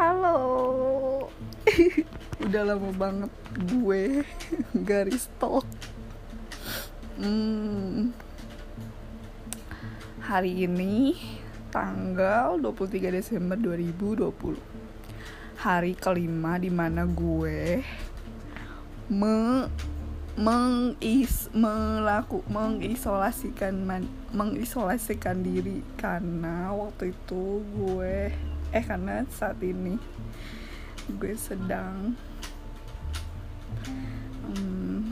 Halo. Udah lama banget gue garis talk. Hmm. Hari ini tanggal 23 Desember 2020. Hari kelima di mana gue me mengis melaku mengisolasikan man, mengisolasikan diri karena waktu itu gue eh karena saat ini gue sedang um,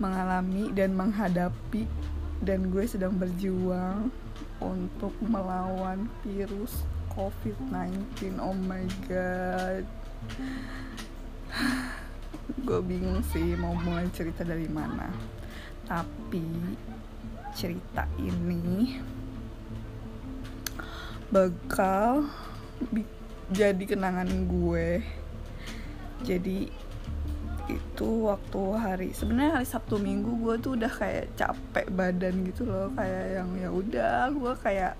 mengalami dan menghadapi dan gue sedang berjuang untuk melawan virus COVID-19 oh my god. Gue bingung sih mau mulai cerita dari mana. Tapi cerita ini bakal jadi kenangan gue. Jadi itu waktu hari sebenarnya hari Sabtu Minggu gue tuh udah kayak capek badan gitu loh. Kayak yang ya udah gue kayak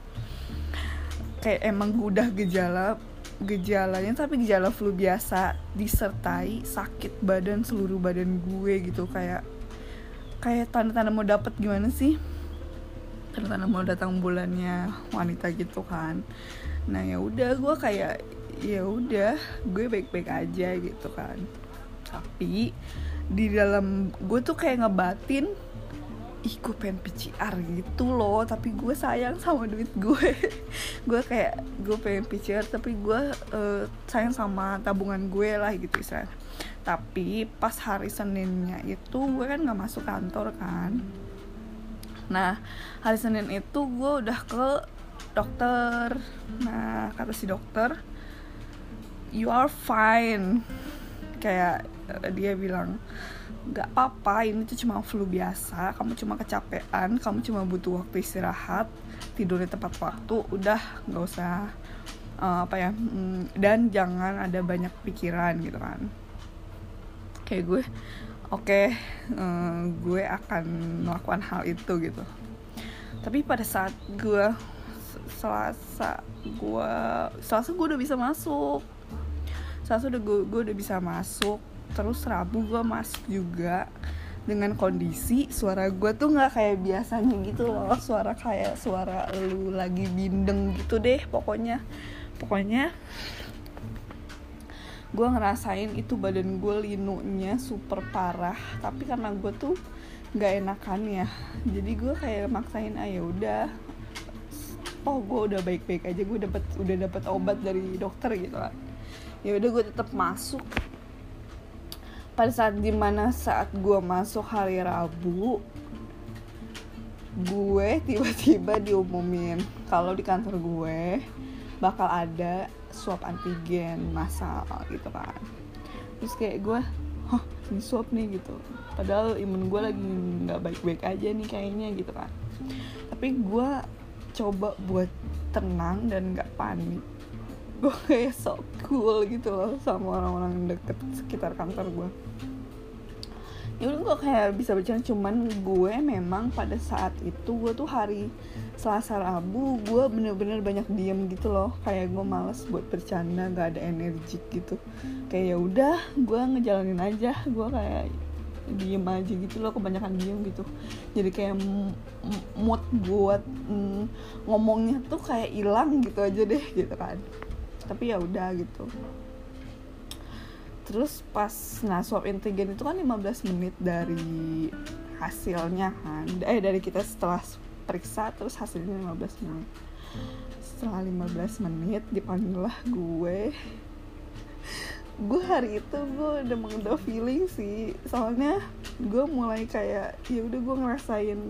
kayak emang gue udah gejala gejalanya tapi gejala flu biasa disertai sakit badan seluruh badan gue gitu. Kayak kayak tanda-tanda mau dapet gimana sih tanda-tanda mau datang bulannya wanita gitu kan. Nah ya udah gue kayak ya udah gue baik-baik aja gitu kan. Tapi di dalam gue tuh kayak ngebatin ih gue pengen PCR gitu loh tapi gue sayang sama duit gue. Gue kayak gue pengen PCR tapi gue uh, sayang sama tabungan gue lah gitu istilah tapi pas hari Seninnya itu gue kan nggak masuk kantor kan nah hari Senin itu gue udah ke dokter. Nah kata si dokter you are fine. Kayak uh, dia bilang nggak apa-apa ini tuh cuma flu biasa. Kamu cuma kecapean kamu cuma butuh waktu istirahat tidur di tempat waktu udah nggak usah uh, apa ya mm, dan jangan ada banyak pikiran gitu kan. Kayak gue oke okay, uh, gue akan melakukan hal itu gitu. Tapi pada saat gue selasa gue selasa gue udah bisa masuk. Selasa udah gue, gue udah bisa masuk. Terus Rabu gue masuk juga dengan kondisi suara gue tuh nggak kayak biasanya gitu loh. Suara kayak suara lu lagi bindeng gitu deh pokoknya. Pokoknya gue ngerasain itu badan gue linunya super parah tapi karena gue tuh nggak enakan ya. Jadi gue kayak maksain ah ya udah. Oh gue udah baik-baik aja gue dapat udah dapat obat dari dokter gitu kan ya udah gue tetap masuk. Pada saat di mana saat gue masuk hari Rabu gue tiba-tiba diumumin. Kalau di kantor gue bakal ada swab antigen massal gitu kan. Terus kayak gue hah ini swab nih gitu. Padahal imun gue lagi nggak baik-baik aja nih kayaknya gitu kan. Tapi gue coba buat tenang dan nggak panik. Gue kayak so cool gitu loh sama orang-orang deket sekitar kantor gue ya udah gue kayak bisa bercanda cuman gue memang pada saat itu gue tuh hari Selasa Rabu gue bener-bener banyak diem gitu loh. Kayak gue males buat bercanda gak ada energi gitu. Kayak ya udah gue ngejalanin aja. Gue kayak diem aja gitu loh kebanyakan diem gitu. Jadi kayak mood buat mm, ngomongnya tuh kayak hilang gitu aja deh gitu kan. Tapi ya udah gitu. Terus pas nah swab antigen itu kan 15 menit dari hasilnya kan. Eh dari kita setelah periksa terus hasilnya 15 menit. Setelah 15 menit dipanggil lah gue. Gue hari itu gue udah mengenal feeling sih. Soalnya gue mulai kayak ya udah gue ngerasain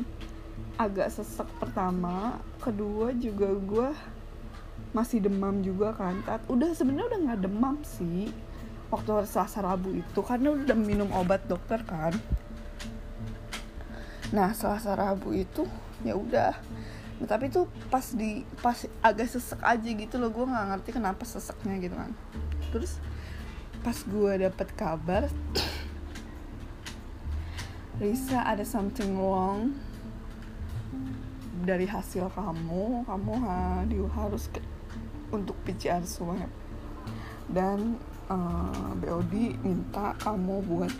agak sesek pertama. Kedua juga gue masih demam juga kan. Tat. udah sebenarnya udah nggak demam sih waktu Selasa Rabu itu karena udah minum obat dokter kan. Nah Selasa Rabu itu ya udah. Nah, tapi tuh pas di pas agak sesek aja gitu loh gue nggak ngerti kenapa seseknya gitu kan. Terus pas gue dapet kabar Risa ada something wrong dari hasil kamu. Kamu ha, harus ke untuk PCR swab. Dan uh, eh, BOD minta kamu buat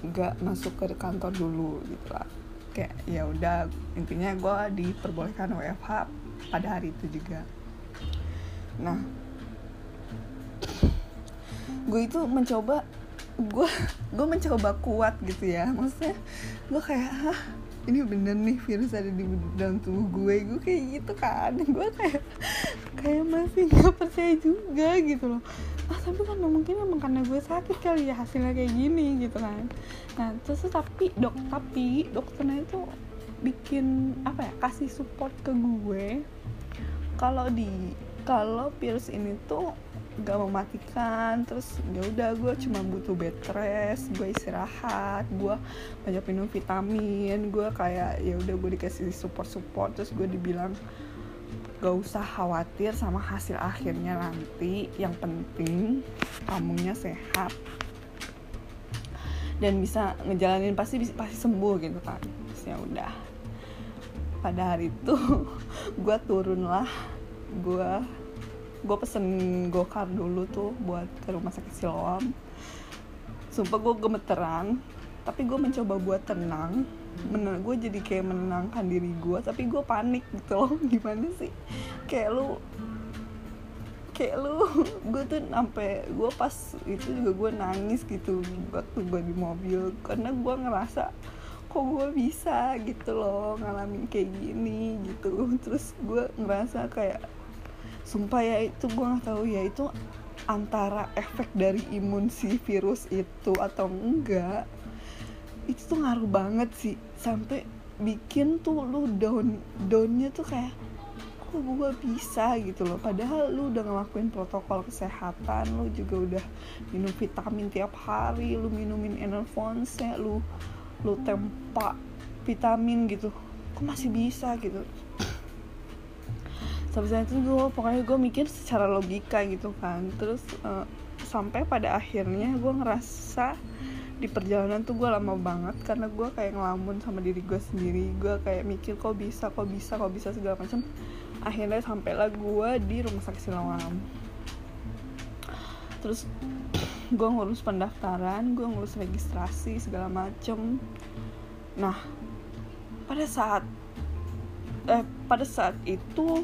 nggak masuk ke kantor dulu gitu lah kayak ya udah intinya gue diperbolehkan WFH pada hari itu juga. Nah gue itu mencoba gue gue mencoba kuat gitu ya maksudnya gue kayak Hah, ini bener nih virus ada di dalam tubuh gue. Gue kayak gitu kan. Gue kayak kayak masih nggak percaya juga gitu loh. Ah tapi kan mungkin emang karena gue sakit kali ya hasilnya kayak gini gitu kan. Nah terus tapi dok tapi dokternya itu bikin apa ya kasih support ke gue. Kalau di kalau virus ini tuh gak mematikan terus ya udah gue cuma butuh bed rest gue istirahat gue banyak minum vitamin gue kayak ya udah gue dikasih support support terus gue dibilang gak usah khawatir sama hasil akhirnya nanti. Yang penting kamunya sehat dan bisa ngejalanin pasti pasti sembuh gitu kan. Terus ya udah. Pada hari itu gue turun lah gue gue pesen gokar dulu tuh buat ke rumah sakit Siloam. Sumpah gue gemeteran tapi gue mencoba buat tenang. Menang, gue jadi kayak menenangkan diri gue tapi gue panik gitu loh. Gimana sih? Kayak lu kayak lu gue tuh sampai gue pas itu juga gue nangis gitu waktu gue di mobil. Karena gue ngerasa kok gue bisa gitu loh ngalamin kayak gini gitu. Terus gue ngerasa kayak sumpah ya itu gue nggak tahu ya itu antara efek dari imun si virus itu atau enggak itu tuh ngaruh banget sih. Sampai bikin tuh lu down downnya tuh kayak kok gue bisa? gitu loh. Padahal lu udah ngelakuin protokol kesehatan lu juga udah minum vitamin tiap hari lu minumin enervonsnya lu lu tempa vitamin gitu. Kok masih bisa gitu sampai saat itu gue pokoknya gue mikir secara logika gitu kan. Terus uh, sampai pada akhirnya gue ngerasa di perjalanan tuh gue lama banget karena gue kayak ngelamun sama diri gue sendiri. Gue kayak mikir kok bisa kok bisa kok bisa segala macam. Akhirnya sampailah gue di rumah sakit Siloam. Terus gue ngurus pendaftaran gue ngurus registrasi segala macem. Nah pada saat eh pada saat itu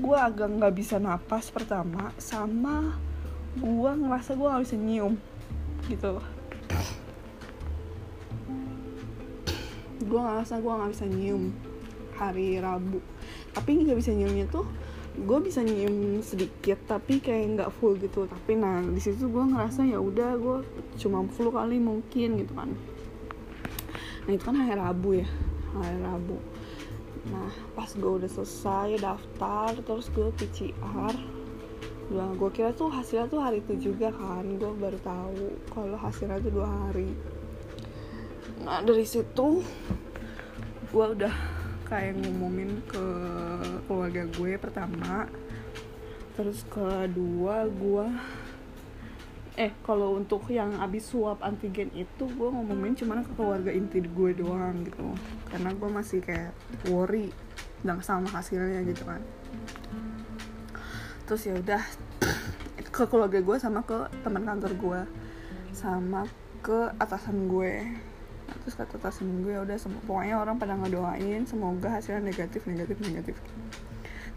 gue agak nggak bisa napas pertama sama gue ngerasa gue nggak bisa nyium gitu. Gue ngerasa gue nggak bisa nyium hari Rabu. Tapi nggak bisa nyiumnya tuh gue bisa nyium sedikit tapi kayak nggak full gitu. Tapi nah di situ gue ngerasa ya udah gue cuma flu kali mungkin gitu kan. Nah itu kan hari Rabu ya hari Rabu nah pas gue udah selesai daftar terus gue PCR Nah, gue kira tuh hasilnya tuh hari itu juga kan gue baru tahu kalau hasilnya tuh dua hari. Nah dari situ gue udah kayak ngumumin ke keluarga gue pertama terus kedua gue eh kalau untuk yang abis swab antigen itu gue ngomongin cuman ke keluarga inti gue doang gitu. Karena gue masih kayak worry dan sama hasilnya gitu kan. Terus ya udah ke keluarga gue sama ke teman kantor gue sama ke atasan gue terus ke atasan gue ya udah pokoknya orang pada ngedoain semoga hasilnya negatif negatif negatif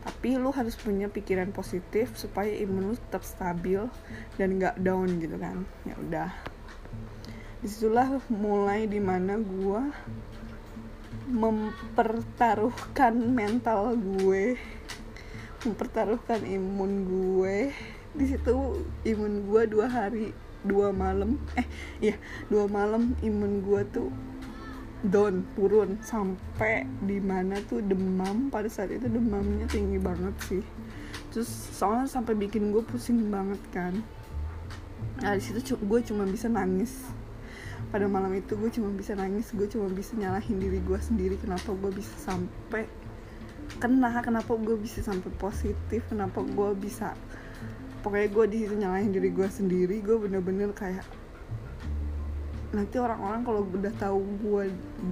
tapi lu harus punya pikiran positif supaya imun lu tetap stabil dan nggak down gitu kan. Ya udah. Di situlah mulai di mana gue mempertaruhkan mental gue. Mempertaruhkan imun gue. Di situ imun gue dua hari dua malam. Eh iya dua malam imun gue tuh down turun sampai di mana tuh demam. Pada saat itu demamnya tinggi banget sih. Terus soalnya sampai bikin gue pusing banget kan. Nah di situ gue cuma bisa nangis. Pada malam itu gue cuma bisa nangis gue cuma bisa nyalahin diri gue sendiri. Kenapa gue bisa sampai kena kenapa gue bisa sampai positif kenapa gue bisa pokoknya gue di situ nyalahin diri gue sendiri. Gue bener-bener kayak nanti orang-orang kalau udah tahu gue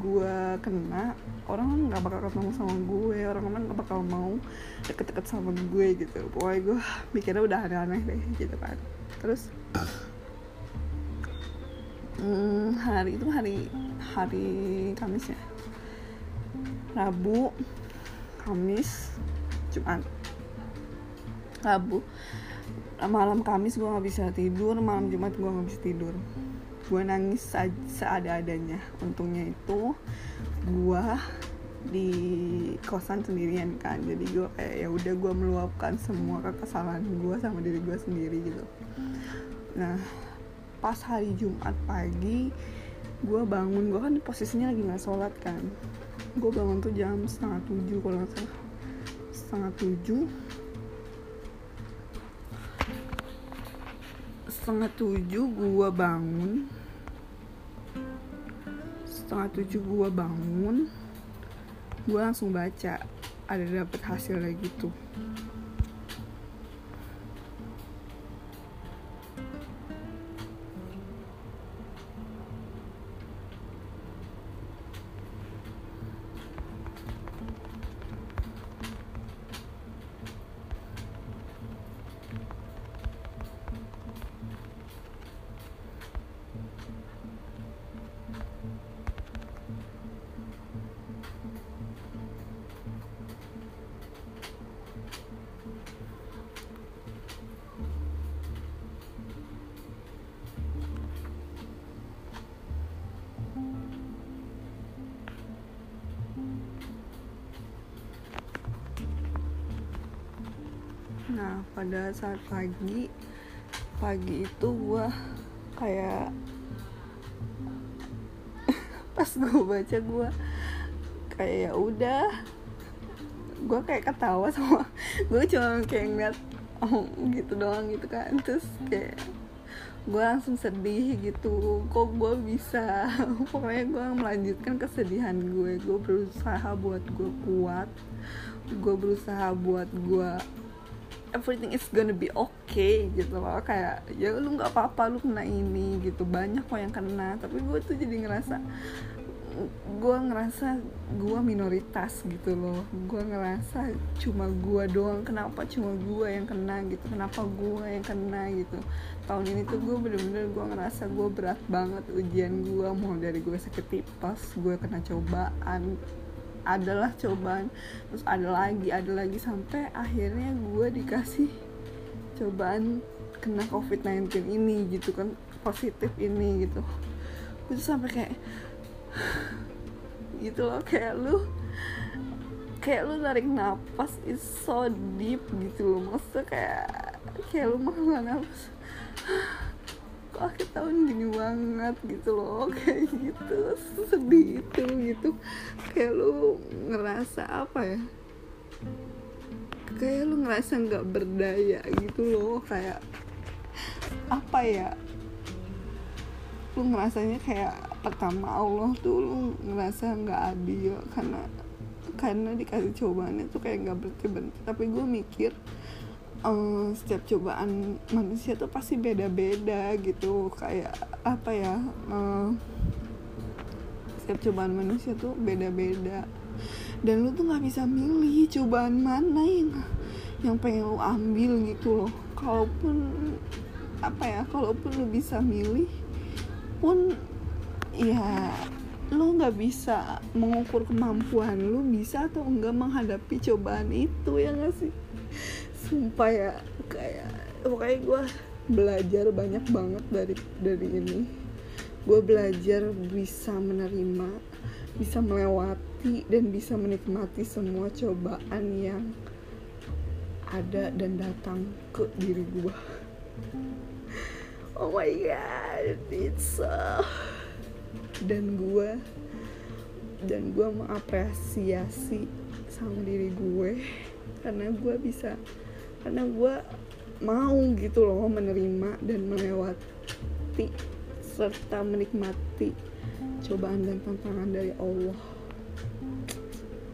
gue kena orang nggak bakal ketemu sama gue orang kan nggak bakal mau deket-deket sama gue gitu. Pokoknya gue mikirnya udah aneh-aneh deh gitu kan. Terus hmm, hari itu hari hari Kamis ya? Rabu Kamis Jumat. Rabu malam Kamis gue nggak bisa tidur malam Jumat gue nggak bisa tidur gue nangis seada-adanya. Untungnya itu gue di kosan sendirian kan. Jadi gue kayak ya udah gue meluapkan semua kekesalan gue sama diri gue sendiri gitu. Nah pas hari Jumat pagi gue bangun. Gue kan posisinya lagi nggak sholat kan. Gue bangun tuh jam setengah tujuh kalau nggak salah. Setengah tujuh setengah tujuh gue bangun. Setengah tujuh gue bangun. Gue langsung baca. Ada dapet hasil kayak gitu nah pada saat pagi pagi itu gue kayak pas gue baca gue kayak ya udah gue kayak ketawa sama gue cuma kayak ngeliat oh gitu doang gitu kan. Terus kayak gue langsung sedih gitu kok gue bisa? Pokoknya gue melanjutkan kesedihan gue. Gue berusaha buat gue kuat gue berusaha buat gue everything is gonna be okay gitu loh. Kayak ya lu nggak apa-apa lu kena ini gitu. Banyak kok yang kena. Tapi gue tuh jadi ngerasa gue ngerasa gue minoritas gitu loh. Gue ngerasa cuma gue doang. Kenapa cuma gue yang kena gitu? Kenapa gue yang kena gitu? Tahun ini tuh gue bener-bener gue ngerasa gue berat banget ujian gue mau dari gue sakit tipes gue kena cobaan adalah cobaan. Terus ada lagi ada lagi sampai akhirnya gue dikasih cobaan kena covid 19 ini gitu kan positif ini gitu. Gue tuh sampai kayak gitu loh kayak lu kayak lu tarik napas is so deep gitu loh. Maksudnya kayak kayak lu malah napas kok akhir tahun gini banget gitu loh kayak gitu sedih itu gitu. Kayak lu ngerasa apa ya? Kayak lu ngerasa nggak berdaya gitu loh kayak apa ya? Lu ngerasanya kayak pertama Allah tuh lu ngerasa nggak adil karena karena dikasih cobaannya tuh kayak nggak berhenti tapi gue mikir um, setiap cobaan manusia tuh pasti beda-beda gitu. Kayak apa ya um, setiap cobaan manusia tuh beda-beda. Dan lu tuh nggak bisa milih cobaan mana yang yang pengen lu ambil gitu loh. Kalaupun apa ya kalaupun lu bisa milih pun ya lu nggak bisa mengukur kemampuan lu bisa atau enggak menghadapi cobaan itu ya gak sih sumpah ya kayak pokoknya gue belajar banyak banget dari dari ini. Gue belajar bisa menerima bisa melewati dan bisa menikmati semua cobaan yang ada dan datang ke diri gue oh my god it's so dan gue dan gue mengapresiasi sama diri gue. Karena gue bisa karena gue mau gitu loh menerima dan melewati serta menikmati cobaan dan tantangan dari Allah.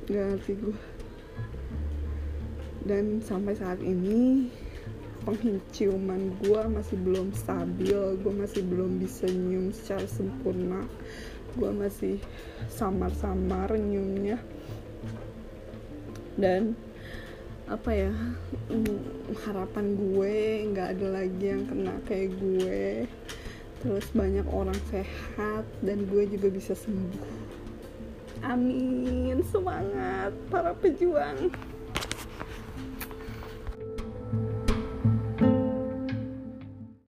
Gak ngerti gue dan sampai saat ini penciuman gue masih belum stabil gue masih belum bisa nyium secara sempurna gue masih samar-samar nyiumnya. Dan apa ya mm, harapan gue nggak ada lagi yang kena kayak gue. Terus banyak orang sehat dan gue juga bisa sembuh. Amin. Semangat para pejuang